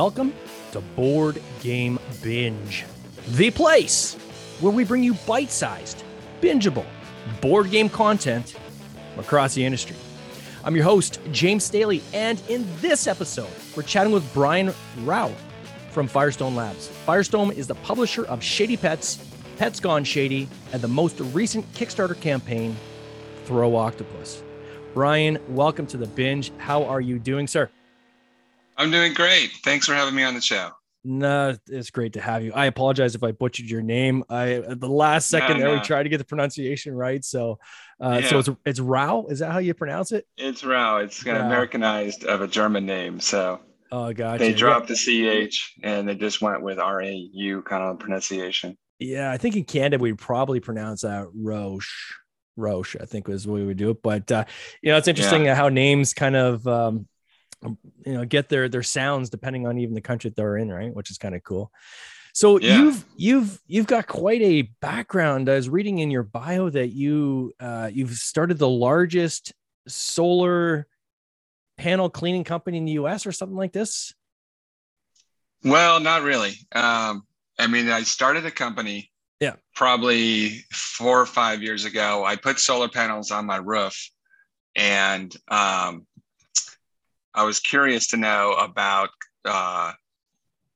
welcome to Board Game Binge, the place where we bring you bite sized, bingeable board game content across the industry. I'm your host, James Staley, and in this episode, we're chatting with Brian Rao from Firestone Labs. Firestone is the publisher of Shady Pets, Pets Gone Shady, and the most recent Kickstarter campaign, Throw Octopus. Brian, welcome to the binge. How are you doing, sir? I'm doing great. Thanks for having me on the show. No, it's great to have you. I apologize if I butchered your name. I at the last second No, there we tried to get the pronunciation right. So, uh, so it's it's Rao. Is that how you pronounce it? It's Rao. It's kind of Americanized of a German name. So Oh, gotcha. they dropped the CH and they just went with R A U kind of pronunciation. Yeah, I think in Canada we'd probably pronounce that Roche. Roche, I think was the way we would do it. But uh, you know, it's interesting how names kind of um, you know get their their sounds depending on even the country that they're in, right? Which is kind of cool. So Yeah. you've you've you've got quite a background. I was reading in your bio that you uh, you've started the largest solar panel cleaning company in the U.S. or something like this. Well, not really. Um, I mean, I started a company. Yeah. Probably four or five years ago. I put solar panels on my roof, and um, I was curious to know about uh,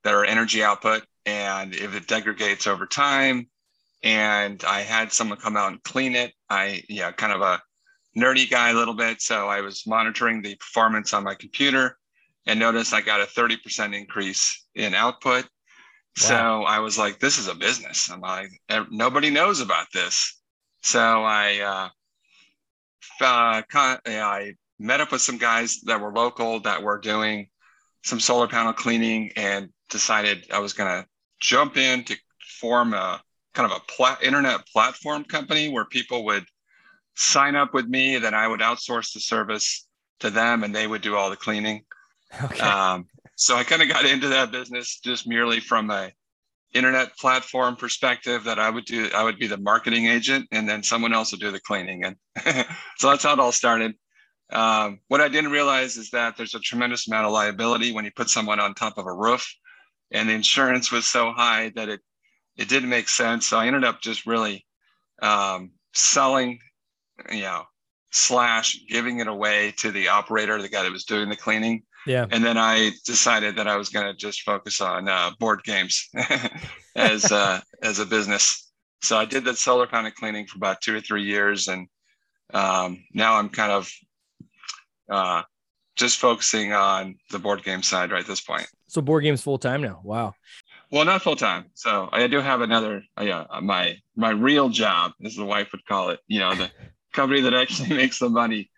their energy output and if it degrades over time. And I had someone come out and clean it. I, yeah, kind of a nerdy guy a little bit. So I was monitoring the performance on my computer and noticed I got a 30% increase in output. So I was like, this is a business. I'm like, "Eh, nobody knows about this. So I, uh, uh, I met up with some guys that were local that were doing some solar panel cleaning and decided I was going to jump in to form a kind of a plat- internet platform company where people would sign up with me, then I would outsource the service to them and they would do all the cleaning. Okay. Um, so I kind of got into that business just merely from a internet platform perspective that I would do. I would be the marketing agent, and then someone else would do the cleaning. And so that's how it all started. Um, what I didn't realize is that there's a tremendous amount of liability when you put someone on top of a roof, and the insurance was so high that it it didn't make sense. So I ended up just really um, selling, you know, slash giving it away to the operator, the guy that was doing the cleaning yeah. and then I decided that I was going to just focus on uh, board games as uh, as a business. So I did that solar panel cleaning for about two or three years, and um, now I'm kind of uh, just focusing on the board game side right at this point. So board games full time now. Wow. Well, not full time. So I do have another, uh, yeah, my my real job, as the wife would call it. You know, the company that actually makes the money.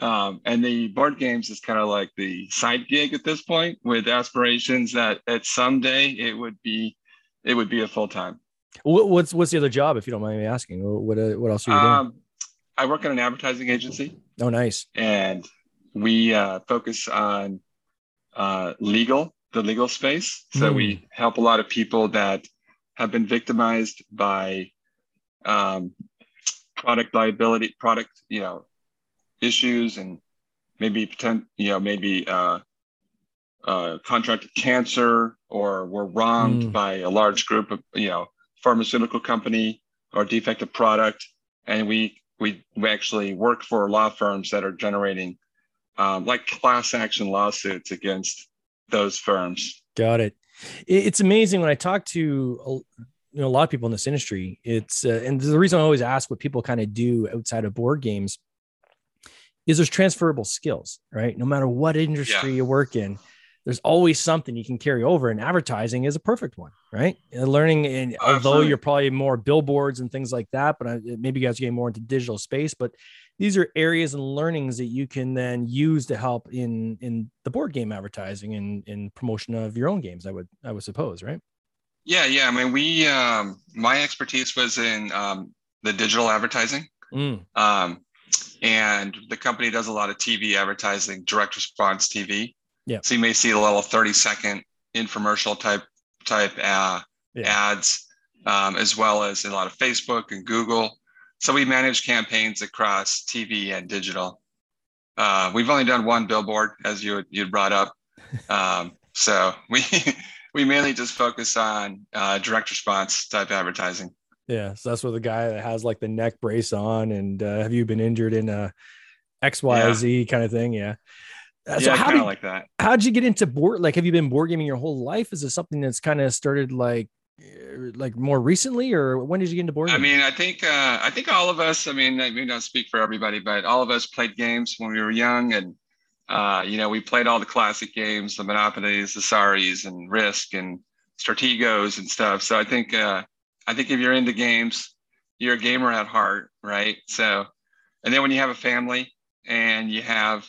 Um, and the board games is kind of like the side gig at this point, with aspirations that at someday it would be, it would be a full time. What's what's the other job, if you don't mind me asking? What uh, what else are you doing? Um, I work in an advertising agency, oh, nice. and we uh, focus on uh, legal, the legal space. So Hmm. we help a lot of people that have been victimized by um, product liability, product, you know, issues, and maybe potent, you know, maybe uh, uh, contracted cancer or were wronged Hmm. by a large group of, you know, pharmaceutical company or defective product, and we we we actually work for law firms that are generating um, like class action lawsuits against those firms. Got it. It- It's amazing when I talk to a- you know a lot of people in this industry. It's uh, and the reason I always ask what people kind of do outside of board games is there's transferable skills, right? No matter what industry you work in, there's always something you can carry over, and advertising is a perfect one, right? And learning, and although you're probably more billboards and things like that, but I, maybe you guys are getting more into digital space, but these are areas and learnings that you can then use to help in in the board game advertising and in promotion of your own games. I would I would suppose, right? Yeah, yeah. I mean, we um, my expertise was in um, the digital advertising. Mm, Um, and the company does a lot of TV advertising, direct response TV. Yeah. So you may see a little 30 second infomercial type type uh, Yeah. ads, um, as well as a lot of Facebook and Google. So we manage campaigns across TV and digital. Uh, we've only done one billboard, as you you brought up, um, So we we mainly just focus on uh, direct response type advertising. Yeah, so that's where the guy that has like the neck brace on, and uh, have you been injured in a X Y Z yeah. kind of thing? Yeah. Uh, so yeah, how did like that? How'd you get into board? Like, have you been board gaming your whole life? Is this something that's kind of started like, uh, like more recently, or when did you get into board? Gaming? I mean, I think uh, I think all of us. I mean, I may not speak for everybody, but all of us played games when we were young, and uh, you know, we played all the classic games, the Monopolies, the Sorrys, and Risk, and Strategos and stuff. So I think uh, I think if you're into games, you're a gamer at heart, right? So, and then when you have a family and you have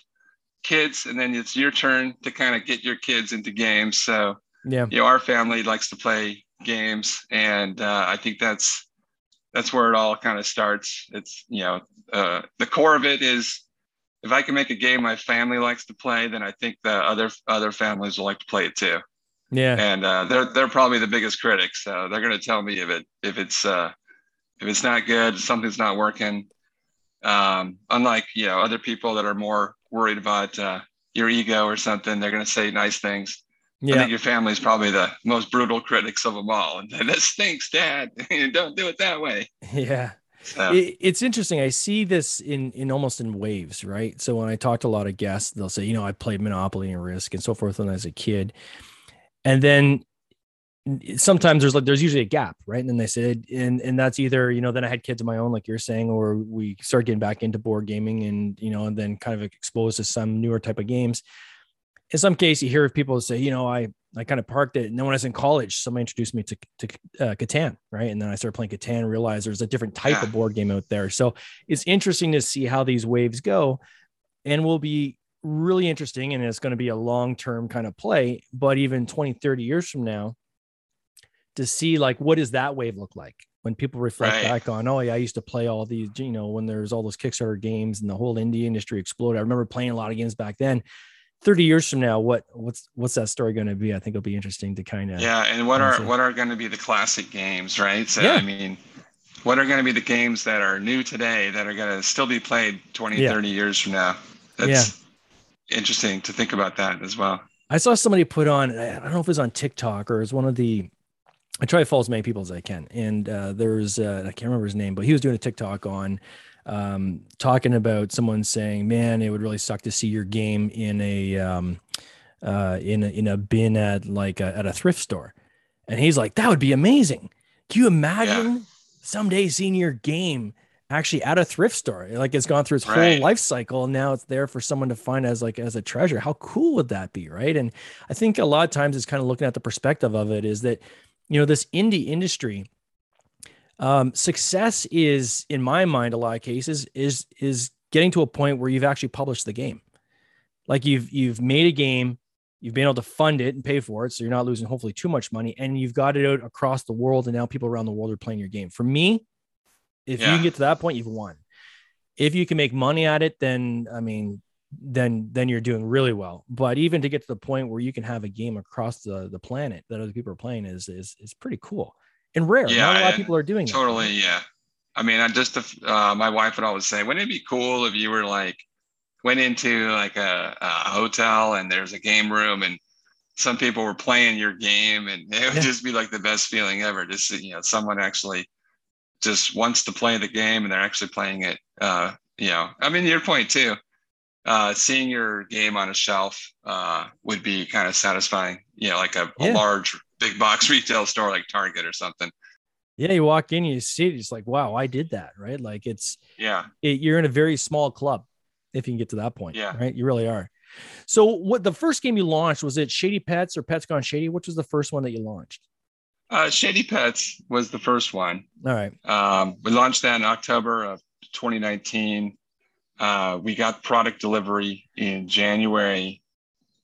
kids, and then it's your turn to kind of get your kids into games. So, yeah, you know, our family likes to play games, and uh, I think that's that's where it all kind of starts. It's you know, uh, the core of it is if I can make a game my family likes to play, then I think the other other families will like to play it too. Yeah. And uh, they're they're probably the biggest critics. So they're going to tell me if it if it's uh, if it's not good, something's not working. Um, unlike you know other people that are more worried about uh, your ego or something, they're going to say nice things. Yeah. I think your family is probably the most brutal critics of them all. And this stinks, Dad. Don't do it that way. Yeah. So. It, it's interesting. I see this in in almost in waves, right? So when I talk to a lot of guests, they'll say, you know, I played Monopoly and Risk and so forth when I was a kid, and then sometimes there's like there's usually a gap right? And then they said and and that's either you know then i had kids of my own like you're saying or we start getting back into board gaming and you know and then kind of exposed to some newer type of games. In some case you hear people say you know i i kind of parked it. And then when i was in college somebody introduced me to to uh, catan right? And then i started playing catan realized there's a different type of board game out there. So it's interesting to see how these waves go and we'll be really interesting and it's going to be a long-term kind of play. But even 20 30 years from now to see like what does that wave look like when people reflect right. back on oh yeah i used to play all these you know when there's all those kickstarter games and the whole indie industry exploded i remember playing a lot of games back then 30 years from now what what's what's that story going to be i think it'll be interesting to kind of yeah and what are what are going to be the classic games right so yeah. i mean what are going to be the games that are new today that are going to still be played 20 yeah. 30 years from now that's yeah interesting to think about that as well. I saw somebody put on, I don't know if it was on TikTok or it was one of the, I try to follow as many people as I can. And uh, there's, uh, I can't remember his name, but he was doing a TikTok on um, talking about someone saying, man, it would really suck to see your game in a, um, uh, in a, in a bin at like a, at a thrift store. And he's like, that would be amazing. Can you imagine yeah. someday seeing your game actually at a thrift store. Like it's gone through its right. whole life cycle. And now it's there for someone to find as like as a treasure. How cool would that be? Right. And I think a lot of times it's kind of looking at the perspective of it is that, you know, this indie industry, um, success is in my mind, a lot of cases is is getting to a point where you've actually published the game. Like you've you've made a game, you've been able to fund it and pay for it so you're not losing hopefully too much money and you've got it out across the world and now people around the world are playing your game for me if yeah. you get to that point, you've won. If you can make money at it, then I mean, then then you're doing really well. But even to get to the point where you can have a game across the the planet that other people are playing is is is pretty cool and rare. Yeah, Not a lot of people are doing totally. That. Yeah, I mean, I just uh, my wife would always say, wouldn't it be cool if you were like went into like a, a hotel and there's a game room and some people were playing your game and it would yeah. just be like the best feeling ever to see you know someone actually just wants to play the game and they're actually playing it. Uh, you know, I mean, your point too. Uh, seeing your game on a shelf uh, would be kind of satisfying. You know, like a, yeah. a, large big box retail store like Target or something. Yeah, you walk in, you see it, it's like, wow, I did that, right? Like it's yeah, it, you're in a very small club if you can get to that point. Yeah, right. You really are. So, what the first game you launched was it Shady Pets or Pets Gone Shady? Which was the first one that you launched? Uh, Shady Pets was the first one. All right. Um, we launched that in October of 2019. Uh, we got product delivery in January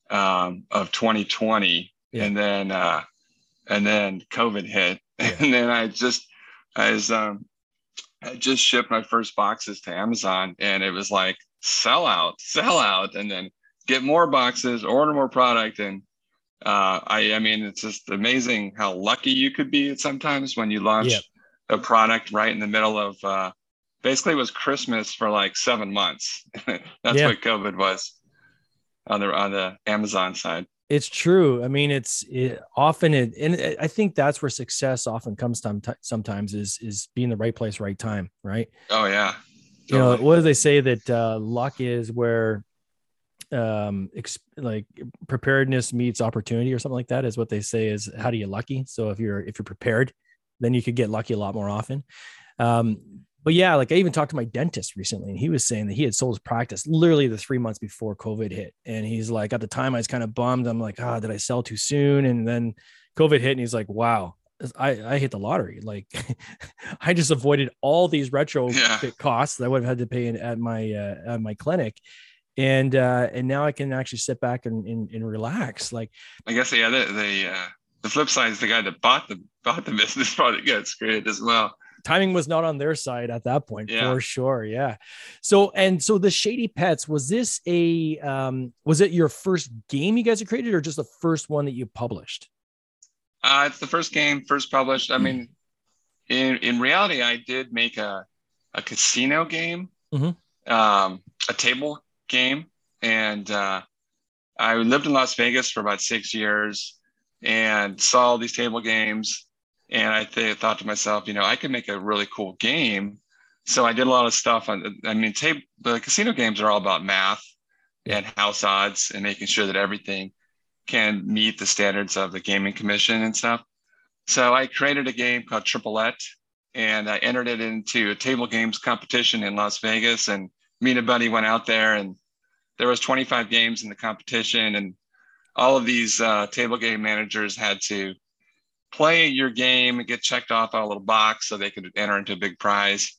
um, of 2020, yeah. and then uh, and then COVID hit, yeah. and then I just I was um, I just shipped my first boxes to Amazon, and it was like sell out, sell out, and then get more boxes, order more product, and uh, I, I mean, it's just amazing how lucky you could be sometimes when you launch yep. a product right in the middle of uh, basically it was Christmas for like seven months. That's yeah. what COVID was on the on the Amazon side. It's true. I mean, it's it, often it, and I think that's where success often comes to, sometimes is is being the right place, right time, right? Oh yeah. Totally. You know, what do they say that uh, luck is where um ex- like preparedness meets opportunity or something like that is what they say is how do you lucky so if you're if you're prepared then you could get lucky a lot more often um but yeah like i even talked to my dentist recently and he was saying that he had sold his practice literally the three months before covid hit. And he's like at the time i was kind of bummed. I'm like ah oh, did i sell too soon? And then covid hit and he's like wow I, I hit the lottery. Like I just avoided all these retro yeah. costs that I would have had to pay in, at my uh, at my clinic, and uh and now i can actually sit back and and, and relax. Like i guess yeah the the, uh, the flip side is the guy that bought the bought the business probably gets screwed as well timing was not on their side at that point yeah. for sure yeah so and so the shady pets was this a um was it your first game you guys have created or just the first one that you published uh it's the first game first published i hmm. mean in in reality i did make a a casino game mm-hmm. um a table game. And uh, I lived in Las Vegas for about six years and saw all these table games. And I th- thought to myself, you know, I could make a really cool game. So I did a lot of stuff on, I mean, tape, the casino games are all about math and house odds and making sure that everything can meet the standards of the gaming commission and stuff. So I created a game called Triplette and I entered it into a table games competition in Las Vegas. And me and a buddy went out there and there was 25 games in the competition and all of these uh, table game managers had to play your game and get checked off on a little box so they could enter into a big prize.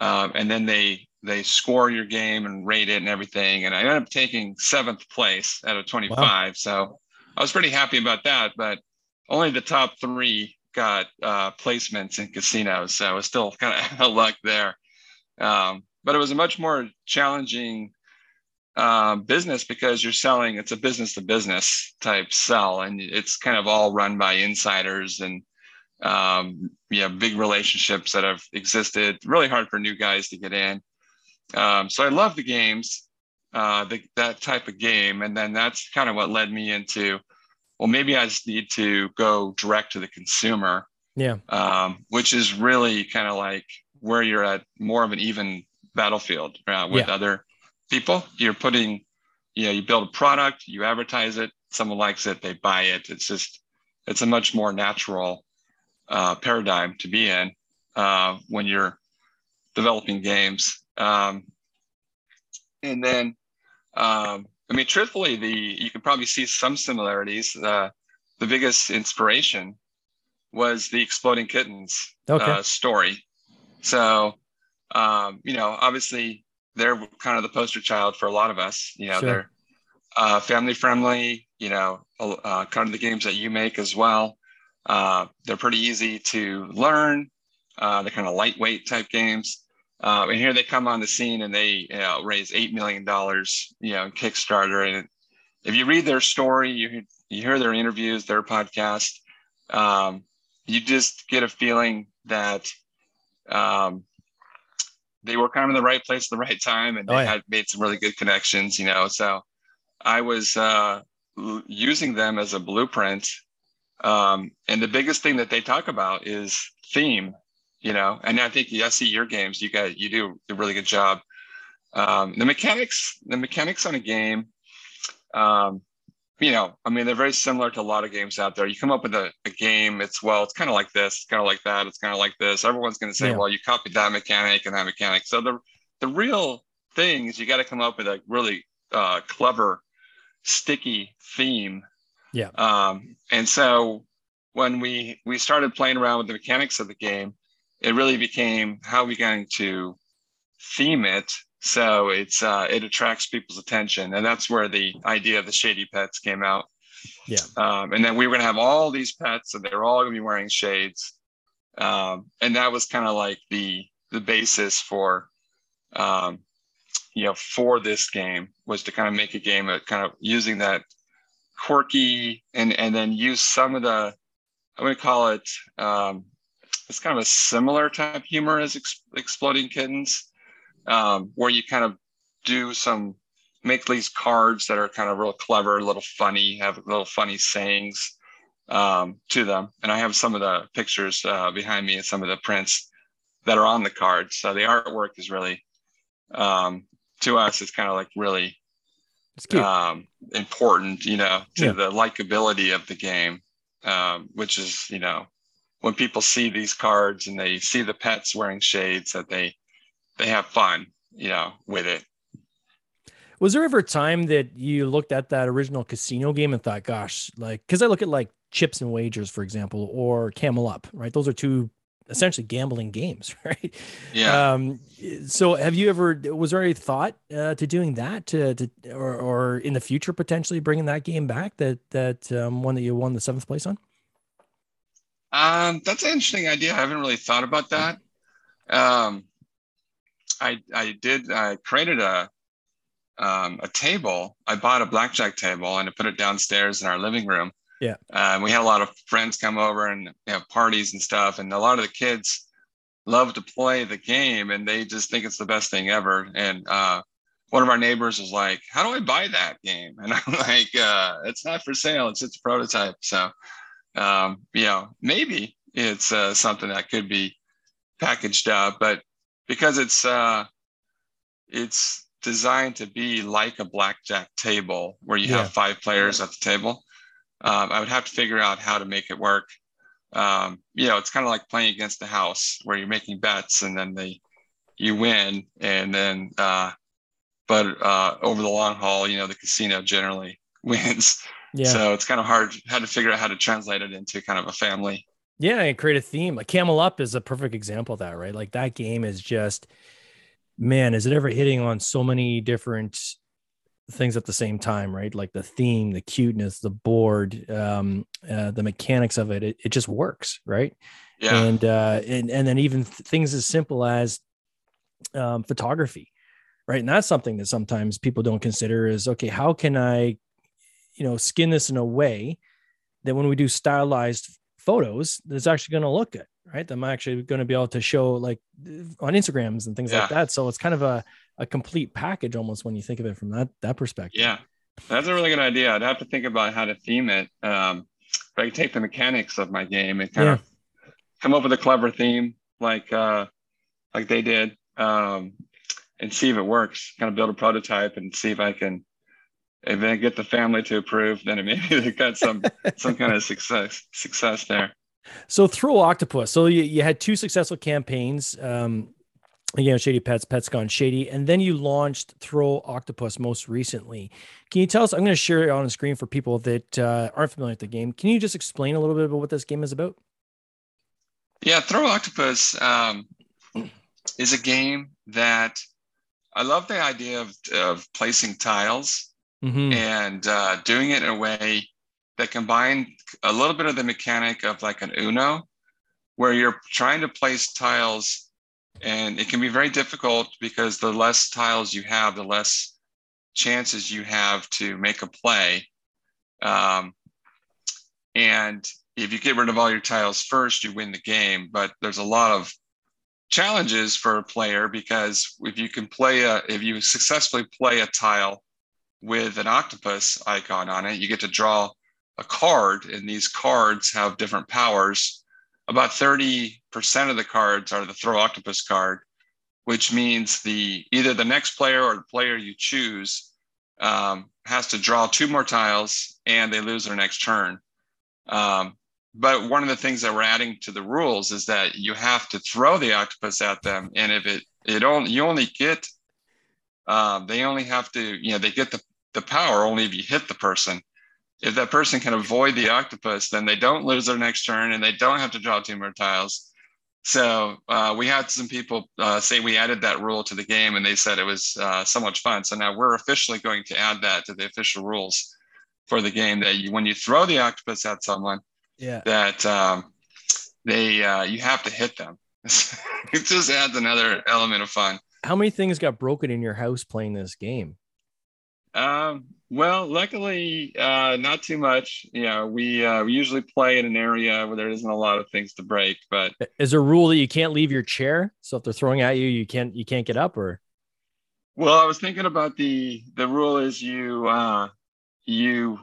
Um, and then they they score your game and rate it and everything. And i ended up taking seventh place out of 25 wow. so i was pretty happy about that but only the top three got uh, placements in casinos. So it was still kind of a luck there. Um, but it was a much more challenging um, business because you're selling it's a business to business type sell and it's kind of all run by insiders and um, yeah big relationships that have existed. Really hard for new guys to get in. Um, so i love the games uh, the, that type of game and then that's kind of what led me into well maybe i just need to go direct to the consumer. Yeah. Um, which is really kind of like where you're at more of an even battlefield uh, with yeah. other people. You're putting, you know, you build a product, you advertise it, someone likes it, they buy it. It's just, it's a much more natural uh, paradigm to be in uh, when you're developing games. Um, and then, um, I mean, truthfully, the you can probably see some similarities. Uh, the biggest inspiration was the exploding kittens okay. uh, story. So, um, you know, obviously they're kind of the poster child for a lot of us. You know, sure. they're uh, family friendly. You know, uh, kind of the games that you make as well. Uh, they're pretty easy to learn. Uh, they're kind of lightweight type games. Uh, and here they come on the scene and they you know, raise eight million dollars, you know, Kickstarter. And if you read their story, you you hear their interviews, their podcast, um, you just get a feeling that um, they were kind of in the right place at the right time and oh, they yeah. had made some really good connections, you know. So I was uh, using them as a blueprint. Um, and the biggest thing that they talk about is theme, you know. And I think I see your games, you guys, you do a really good job. Um, the mechanics, the mechanics on a game, um, you know, I mean, they're very similar to a lot of games out there. You come up with a, a game, it's well, it's kind of like this, it's kind of like that, it's kind of like this. Everyone's going to say, yeah. well, you copied that mechanic and that mechanic. So the the real thing is you got to come up with a really uh, clever, sticky theme. Yeah. Um, and so when we we started playing around with the mechanics of the game, it really became how are we going to theme it so it's uh, it attracts people's attention, and that's where the idea of the shady pets came out. Yeah. Um, and then we were gonna have all these pets, and they're all gonna be wearing shades, um, and that was kind of like the the basis for, um, you know, for this game was to kind of make a game that kind of using that quirky and and then use some of the I'm gonna call it um, it's kind of a similar type humor as ex- exploding kittens um, where you kind of do some make these cards that are kind of real clever, a little funny, have little funny sayings um, to them. And I have some of the pictures uh, behind me and some of the prints that are on the cards. So the artwork is really, um, to us, it's kind of like really um, important, you know, to yeah. the likability of the game, um, which is, you know, when people see these cards and they see the pets wearing shades, that they they have fun, you know, with it. Was there ever a time that you looked at that original casino game and thought, "Gosh, like," because I look at like Chips and Wagers, for example, or Camel Up, right? Those are two essentially gambling games, right? Yeah. Um, so have you ever, was there any thought uh, to doing that to, to or, or in the future, potentially bringing that game back that, that um, one that you won the seventh place on? Um, that's an interesting idea. I haven't really thought about that. Um, I, I did, I created a, um, a table. I bought a blackjack table and I put it downstairs in our living room yeah. Uh, we had a lot of friends come over and have parties and stuff. And a lot of the kids love to play the game and they just think it's the best thing ever. And uh, one of our neighbors was like, How do I buy that game? And I'm like, uh, It's not for sale, it's just a prototype. So, um, you know, maybe it's uh, something that could be packaged up, but because it's, uh, it's designed to be like a blackjack table where you yeah. have five players at the table um, I would have to figure out how to make it work. Um, you know, it's kind of like playing against the house where you're making bets and then they you win and then uh, but uh, over the long haul, you know, the casino generally wins. Yeah. So it's kind of hard how to figure out how to translate it into kind of a family. Yeah, and create a theme. Like Camel Up is a perfect example of that, right? Like that game is just man, is it ever hitting on so many different things at the same time, right? Like the theme, the cuteness, the board, um, uh, the mechanics of it, it, it just works, right? Yeah. And uh, and and then even th- things as simple as um, photography, right? And that's something that sometimes people don't consider is okay. How can I, you know, skin this in a way that when we do stylized photos, that's actually going to look good, right? I'm actually going to be able to show like on Instagrams and things yeah. like that. So it's kind of a a complete package almost when you think of it from that that perspective. Yeah, that's a really good idea. I'd have to think about how to theme it. Um, but I could take the mechanics of my game and kind yeah. of come up with a clever theme like uh, like they did, um, and see if it works. Kind of build a prototype and see if I can. If I get the family to approve, then maybe they got some some kind of success success there. So throw octopus. So you, you had two successful campaigns. Um, again shady pets pets gone shady and then you launched throw octopus most recently can you tell us i'm going to share it on the screen for people that uh, aren't familiar with the game can you just explain a little bit about what this game is about yeah throw octopus um, is a game that i love the idea of, of placing tiles mm-hmm. and uh, doing it in a way that combine a little bit of the mechanic of like an uno where you're trying to place tiles and it can be very difficult because the less tiles you have, the less chances you have to make a play. Um, and if you get rid of all your tiles first, you win the game. But there's a lot of challenges for a player because if you can play a, if you successfully play a tile with an octopus icon on it, you get to draw a card, and these cards have different powers about 30% of the cards are the throw octopus card, which means the either the next player or the player you choose um, has to draw two more tiles and they lose their next turn. Um, but one of the things that we're adding to the rules is that you have to throw the octopus at them, and if it it only you only get uh, they only have to you know they get the the power only if you hit the person if that person can avoid the octopus, then they don't lose their next turn and they don't have to draw two more tiles. So uh, we had some people uh, say we added that rule to the game, and they said it was uh, so much fun. So now we're officially going to add that to the official rules for the game. That you, when you throw the octopus at someone, yeah, that um, they uh, you have to hit them. it just adds another element of fun. How many things got broken in your house playing this game? Um, well, luckily, uh, not too much. You know, we uh, we usually play in an area where there isn't a lot of things to break. But is there a rule that you can't leave your chair? So if they're throwing at you, you can't you can't get up, or? Well, I was thinking about the the rule is you uh, you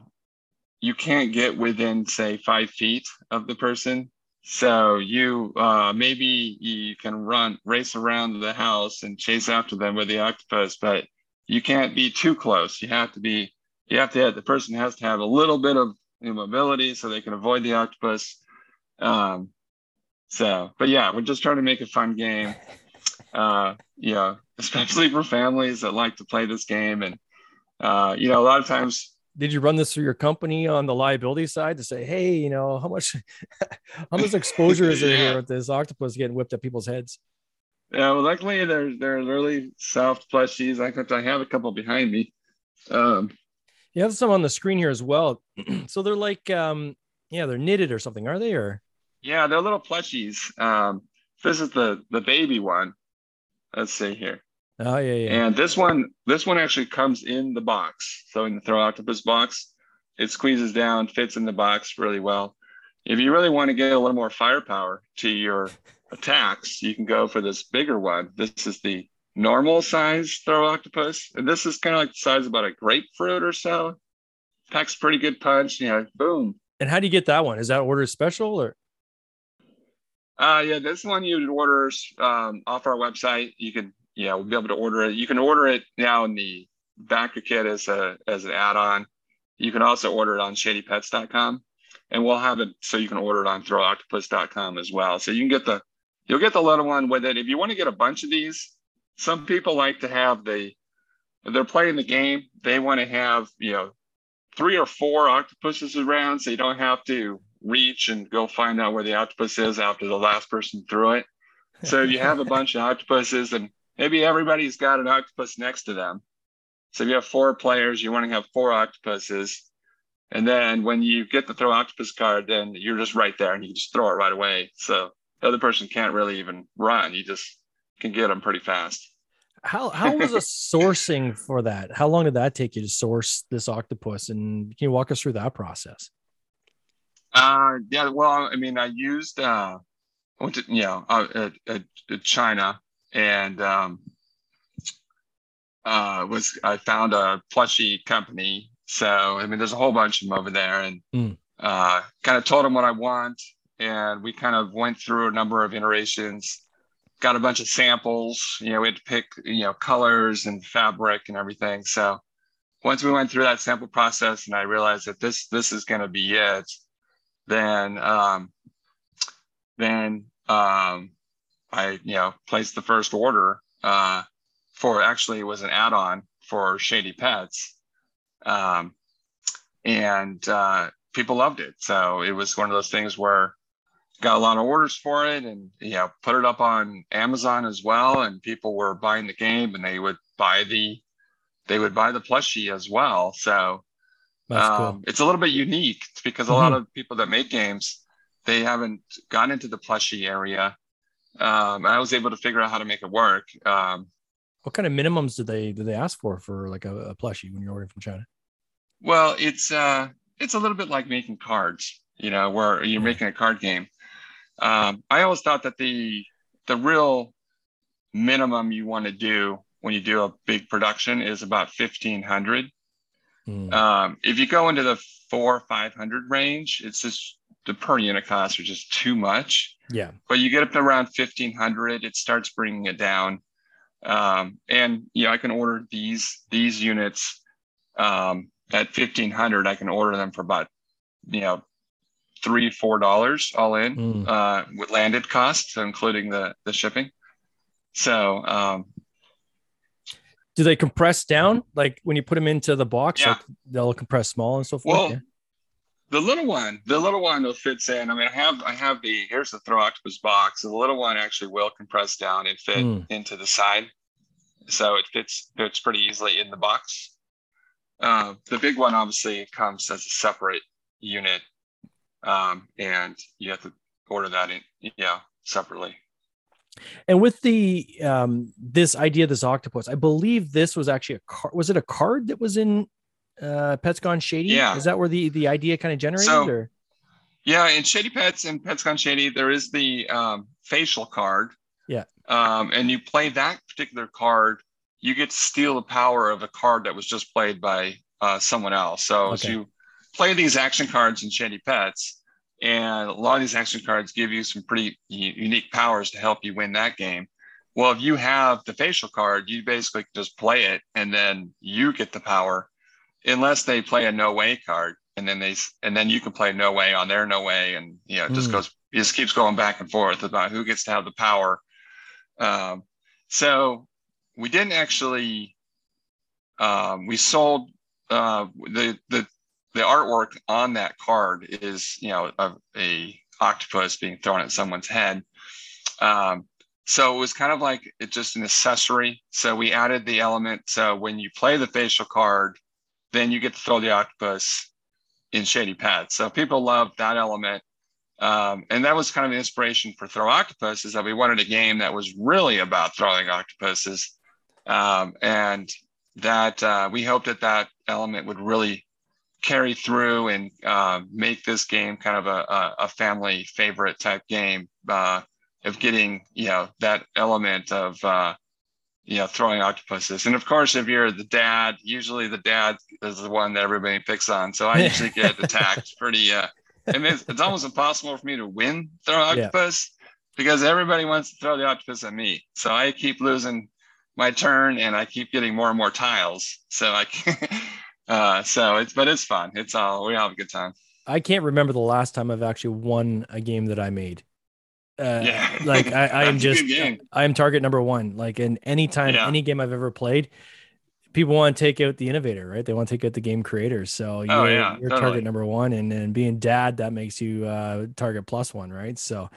you can't get within say five feet of the person. So you uh, maybe you can run race around the house and chase after them with the octopus, but you can't be too close. You have to be you have to have, the person has to have a little bit of mobility so they can avoid the octopus. Um, so, but yeah, we're just trying to make a fun game. Uh, you know, especially for families that like to play this game, and uh, you know, a lot of times. Did you run this through your company on the liability side to say, hey, you know, how much, how much exposure is there yeah. here with this octopus getting whipped at people's heads? Yeah, well, luckily they're they're really soft plushies. I I have a couple behind me. Um, you have some on the screen here as well. so they're like, um, yeah, they're knitted or something, are they? Or yeah, they're little plushies. Um, this is the the baby one. Let's see here. Oh yeah, yeah. And this one, this one actually comes in the box. So in the throw octopus box, it squeezes down, fits in the box really well. If you really want to get a little more firepower to your attacks, you can go for this bigger one. This is the normal size throw octopus. And this is kind of like the size of about a grapefruit or so. Packs pretty good punch. You know, boom. And how do you get that one? Is that order special or? Uh, yeah, this one you would order um, off our website. You can, yeah, we'll be able to order it. You can order it now in the backer kit as a as an add-on. You can also order it on shadypets.com, and we'll have it so you can order it on throwoctopus.com as well. So you can get the you'll get the little one with it. If you want to get a bunch of these, some people like to have the they're playing the game they want to have you know three or four octopuses around so you don't have to reach and go find out where the octopus is after the last person threw it. So if you have a bunch of octopuses and maybe everybody's got an octopus next to them. So if you have four players you want to have four octopuses. And then when you get the throw octopus card then you're just right there and you just throw it right away. So the other person can't really even run you just can get them pretty fast. How how was the sourcing for that? How long did that take you to source this octopus? And can you walk us through that process? Uh, yeah. Well, I mean, I used uh, I went to you know uh, uh, uh China and um, uh, was I found a plushie company. So I mean, there's a whole bunch of them over there, and mm. uh, kind of told them what I want, and we kind of went through a number of iterations got a bunch of samples. You know, we had to pick, you know, colors and fabric and everything. So once we went through that sample process and I realized that this this is going to be it, then um, then um, I you know placed the first order uh, for actually it was an add-on for Shady Pets, um, and uh, people loved it. So it was one of those things where got a lot of orders for it and yeah put it up on amazon as well. And people were buying the game and they would buy the they would buy the plushie as well. So um, cool. it's a little bit unique because a mm-hmm. lot of people that make games they haven't gone into the plushie area. Um, i was able to figure out how to make it work. Um, what kind of minimums do they do they ask for for like a, a plushie when you're ordering from china? Well it's uh it's a little bit like making cards you know where you're making a card game um, I always thought that the the real minimum you want to do when you do a big production is about fifteen hundred. Mm. Um, if you go into the four five hundred range, it's just the per unit costs are just too much. Yeah. But you get up to around fifteen hundred, it starts bringing it down. Um, and you know, I can order these these units um, at fifteen hundred. I can order them for about you know three four dollars all in mm. uh, with landed costs, so including the the shipping. So, um, do they compress down like when you put them into the box? Yeah. Like they'll compress small and so forth. Well, yeah. the little one, the little one will fits in. I mean, I have I have the here's the throw octopus box. The little one actually will compress down and fit mm. into the side, so it fits fits pretty easily in the box. Uh, the big one obviously comes as a separate unit um, and you have to order that in, yeah, separately. And with the um, this idea, this octopus, I believe this was actually a card. Was it a card that was in uh, Pets Gone Shady? Yeah. Is that where the the idea kind of generated? So, or? Yeah, in Shady Pets and Pets Gone Shady, there is the um, facial card. Yeah. Um, and you play that particular card you get to steal the power of a card that was just played by uh, someone else. So okay. as you play these action cards in Shady Pets, and a lot of these action cards give you some pretty unique powers to help you win that game. Well, if you have the facial card, you basically just play it and then you get the power, unless they play a no way card, and then they and then you can play no way on their no way, and you know it just mm. goes it just keeps going back and forth about who gets to have the power. Um, so we didn't actually um, we sold uh, the the the artwork on that card is you know a, a octopus being thrown at someone's head. Um, so it was kind of like it's just an accessory. So we added the element. So when you play the facial card, then you get to throw the octopus in Shady Pets. So people love that element. Um, and that was kind of the inspiration for Throw Octopus is that we wanted a game that was really about throwing octopuses. Um, and that uh, we hoped that that element would really carry through and uh, make this game kind of a, a family favorite type game. Uh, of getting you know that element of uh, you know throwing octopuses and of course if you're the dad usually the dad is the one that everybody picks on so i usually get attacked pretty uh I mean, it's, it's, almost impossible for me to win throw octopus yeah. because everybody wants to throw the octopus at me so i keep losing my turn and i keep getting more and more tiles so i uh so it's but it's fun it's all we all have a good time i can't remember the last time i've actually won a game that i made uh, yeah. like I, I am just I am target number one. Like in any time, yeah. any game I've ever played, people want to take out the innovator, right? They want to take out the game creators. So oh, you're, oh, yeah, you're totally. target number one, and then being dad that makes you uh, target plus one, right? So,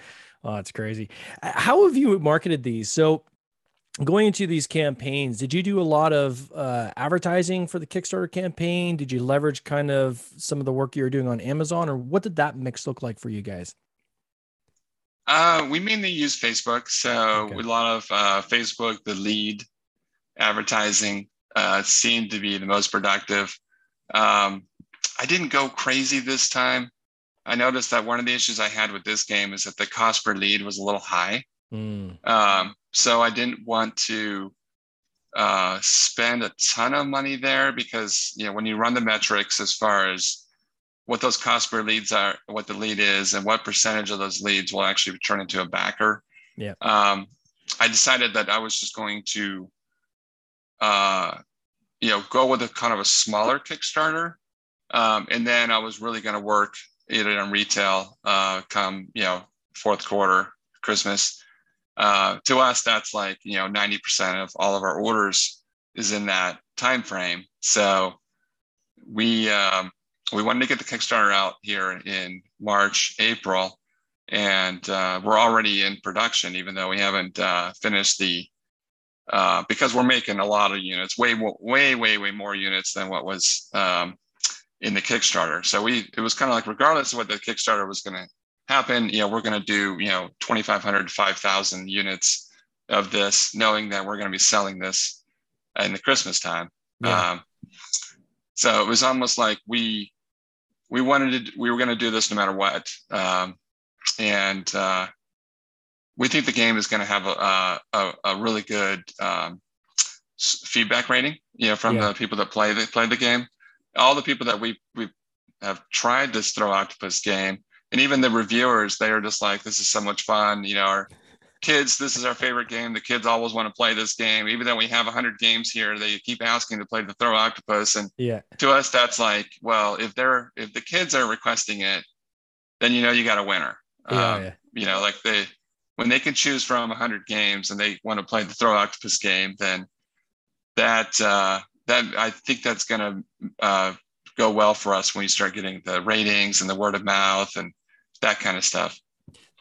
oh, it's crazy. How have you marketed these? So going into these campaigns did you do a lot of uh, advertising for the kickstarter campaign did you leverage kind of some of the work you were doing on amazon or what did that mix look like for you guys uh, we mainly use Facebook. So okay. a lot of uh, Facebook, the lead advertising uh, seemed to be the most productive. Um, I didn't go crazy this time. I noticed that one of the issues I had with this game is that the cost per lead was a little high. Mm. Um, so I didn't want to uh, spend a ton of money there because you know when you run the metrics as far as what those cost per leads are, what the lead is, and what percentage of those leads will actually turn into a backer. Yeah. Um, I decided that I was just going to, uh, you know, go with a kind of a smaller Kickstarter, um, and then I was really going to work either in retail, uh, come you know fourth quarter, Christmas. Uh, to us, that's like you know 90% of all of our orders is in that time frame. So we um, we wanted to get the Kickstarter out here in March, April, and uh, we're already in production, even though we haven't uh, finished the. Uh, because we're making a lot of units, way, way, way, way more units than what was um, in the Kickstarter. So we, it was kind of like, regardless of what the Kickstarter was going to happen, you know, we're going to do, you know, 2,500 to 5,000 units of this, knowing that we're going to be selling this in the Christmas time. Yeah. Um, so it was almost like we we wanted to, we were going to do this no matter what. Um, and uh, we think the game is going to have a, a, a really good um, feedback rating, you know, from yeah. the people that play the, play the game. All the people that we, we have tried this Throw Octopus game, and even the reviewers, they are just like, this is so much fun. You know, our, kids, this is our favorite game. The kids always want to play this game. Even though we have 100 games here, they keep asking to play the Throw Octopus. And yeah, to us, that's like, well, if they're if the kids are requesting it, then you know you got a winner. Yeah, um, yeah. You know, like they when they can choose from 100 games and they want to play the Throw Octopus game, then that uh, that I think that's going to uh, go well for us when you start getting the ratings and the word of mouth and that kind of stuff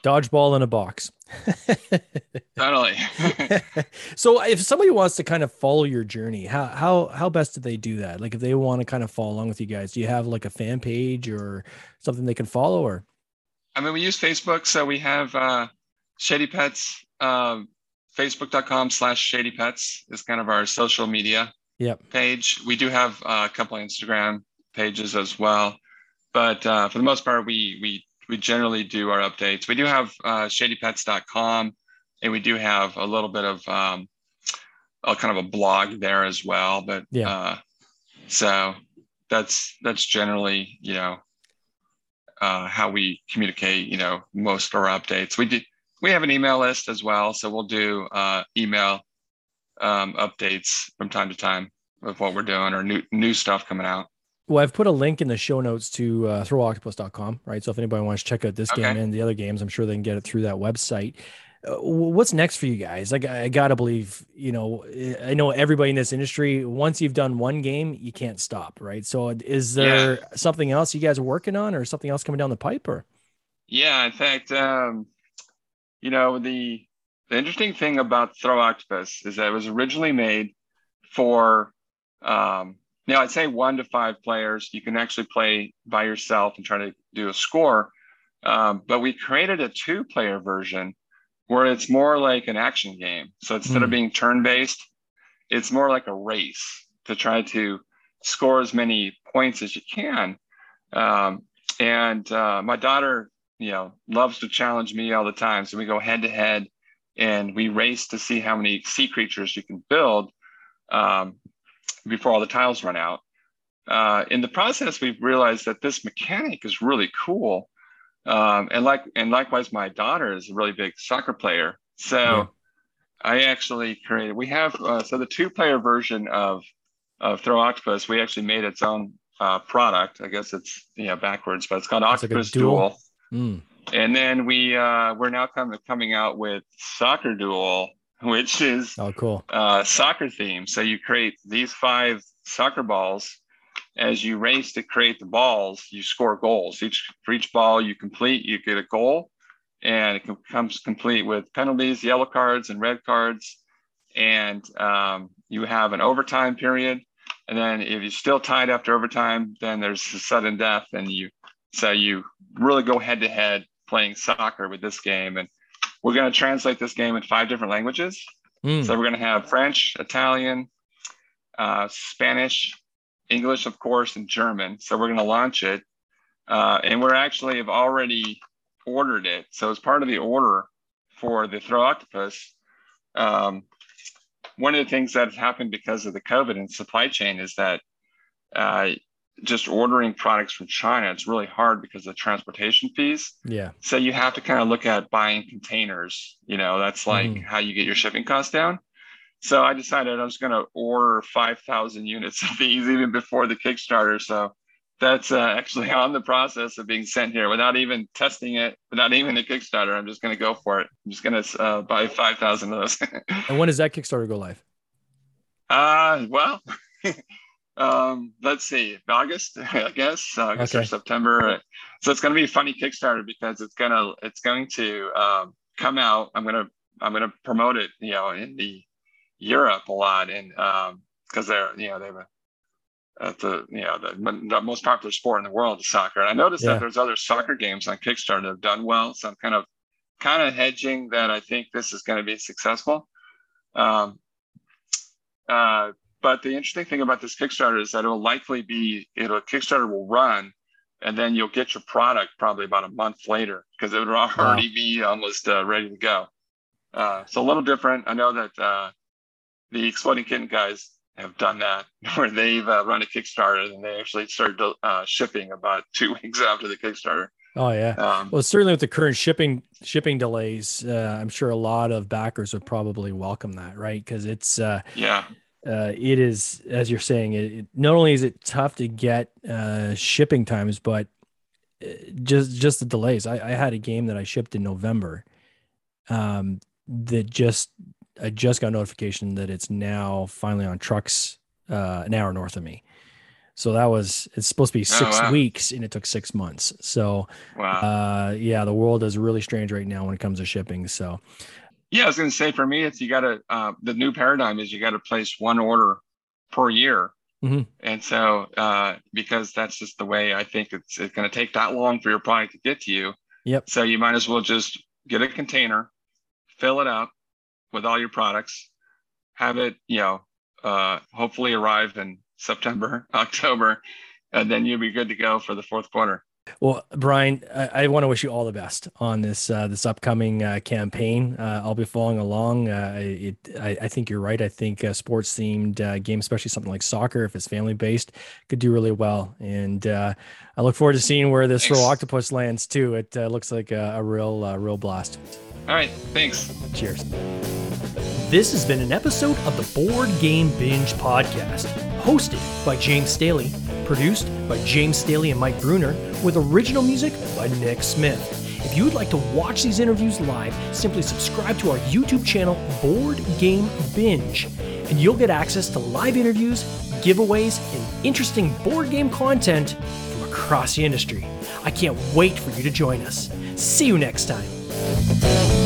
dodgeball in a box. totally. so if somebody wants to kind of follow your journey, how how how best do they do that? Like if they want to kind of follow along with you guys, do you have like a fan page or something they can follow or I mean we use Facebook, so we have uh Shady Pets um facebook.com slash shady pets is kind of our social media yep. page. We do have uh, a couple of Instagram pages as well. But uh, for the most part, we we we generally do our updates. We do have uh, shadypets.com and we do have a little bit of um, a kind of a blog there as well. But Yeah. uh, so that's that's generally you know uh, how we communicate. You know, most of our updates. We do we have an email list as well, so we'll do uh, email um, updates from time to time of what we're doing or new new stuff coming out. Well, I've put a link in the show notes to uh, throwoctopus.com, right? So if anybody wants to check out this game and the other games, I'm sure they can get it through that website. Uh, what's next for you guys? Like, I gotta believe, you know, I know everybody in this industry. Once you've done one game, you can't stop, right? So, is there something else you guys are working on, or something else coming down the pipe, or? Yeah, in fact, um, you know, the the interesting thing about Throw Octopus is that it was originally made for um, know, I'd say one to five players. You can actually play by yourself and try to do a score. Um, but we created a two-player version where it's more like an action game. So instead of Hmm. being turn-based, it's more like a race to try to score as many points as you can. Um, and uh, my daughter, you know, loves to challenge me all the time. So we go head to head and we race to see how many sea creatures you can build um, before all the tiles run out. Uh, in the process, we've realized that this mechanic is really cool. Um, and like and likewise, my daughter is a really big soccer player. So Yeah. I actually created. We have uh, so the two-player version of of Throw Octopus. We actually made its own uh, product. I guess it's you know backwards, but it's called It's Octopus duel? Duel. Mm. And then we uh, we're now coming coming out with Soccer Duel, which is Oh, cool. uh, soccer theme. So you create these five soccer balls. As you race to create the balls, you score goals. Each for each ball you complete, you get a goal, and it comes complete with penalties, yellow cards, and red cards. And um, you have an overtime period. And then if you're still tied after overtime, then there's a sudden death, and you so you really go head to head playing soccer with this game. And we're going to translate this game in five different languages. Mm. So we're going to have French, Italian, uh, Spanish, English, of course, and German. So we're going to launch it. Uh, and we're actually have already ordered it. So as part of the order for the Throw Octopus, um, one of the things that has happened because of the COVID and supply chain is that uh, just ordering products from China, it's really hard because of transportation fees. Yeah. So you have to kind of look at buying containers. You know, that's like Mhm. how you get your shipping costs down. So I decided I was going to order 5,000 units of these even before the Kickstarter. So that's uh, actually on the process of being sent here without even testing it, without even a Kickstarter. I'm just going to go for it. I'm just going to uh, buy 5,000 of those. And when does that Kickstarter go live? uh, well, um, let's see, August, I guess, August or September. So it's going to be a funny Kickstarter because it's going to it's going to um, come out. I'm going to I'm going to promote it, you know, in the Europe a lot, and because they're you know they have a at the you know the, the most popular sport in the world is soccer. And I noticed Yeah. that there's other soccer games on Kickstarter that have done well. So I'm kind of kind of hedging that I think this is going to be successful. Um, uh, but the interesting thing about this Kickstarter is that it'll likely be it'll Kickstarter will run, and then you'll get your product probably about a month later because it would already be almost uh, ready to go. Uh, so a little different. I know that uh, the Exploding Kitten guys have done that, where they've uh, run a Kickstarter and they actually started uh, shipping about two weeks after the Kickstarter. Oh yeah. Um, Well, certainly with the current shipping shipping delays, uh, I'm sure a lot of backers would probably welcome that, right? Because it's uh, yeah, uh, it is as you're saying, it, it not only is it tough to get uh, shipping times, but uh, just just the delays. I, I had a game that I shipped in November, um, that just I just got notification that it's now finally on trucks uh, an hour north of me. So that was it's supposed to be Oh, six wow. weeks and it took six months. So wow. uh, yeah, the world is really strange right now when it comes to shipping. So Yeah, I was going to say for me, it's you got to uh, the new paradigm is you got to place one order per year, Mhm. and so uh, because that's just the way I think it's it's going to take that long for your product to get to you. Yep. So you might as well just get a container, fill it up with all your products, have it you know uh, hopefully arrive in September, October, and then you'll be good to go for the fourth quarter. Well, Brian, I, I want to wish you all the best on this uh, this upcoming uh, campaign. Uh, I'll be following along. Uh, it, I, I, think you're right. I think uh, sports themed uh, game, especially something like soccer, if it's family based, could do really well. And I look forward to seeing where this Thanks. Throw Octopus lands too. It looks like a, a real real blast. All right, thanks. Cheers. This has been an episode of the Board Game Binge podcast, hosted by James Staley produced by James Staley and Mike Bruner, with original music by Nick Smith. If you would like to watch these interviews live, simply subscribe to our YouTube channel, Board Game Binge, and you'll get access to live interviews, giveaways, and interesting board game content from across the industry. I can't wait for you to join us. See you next time.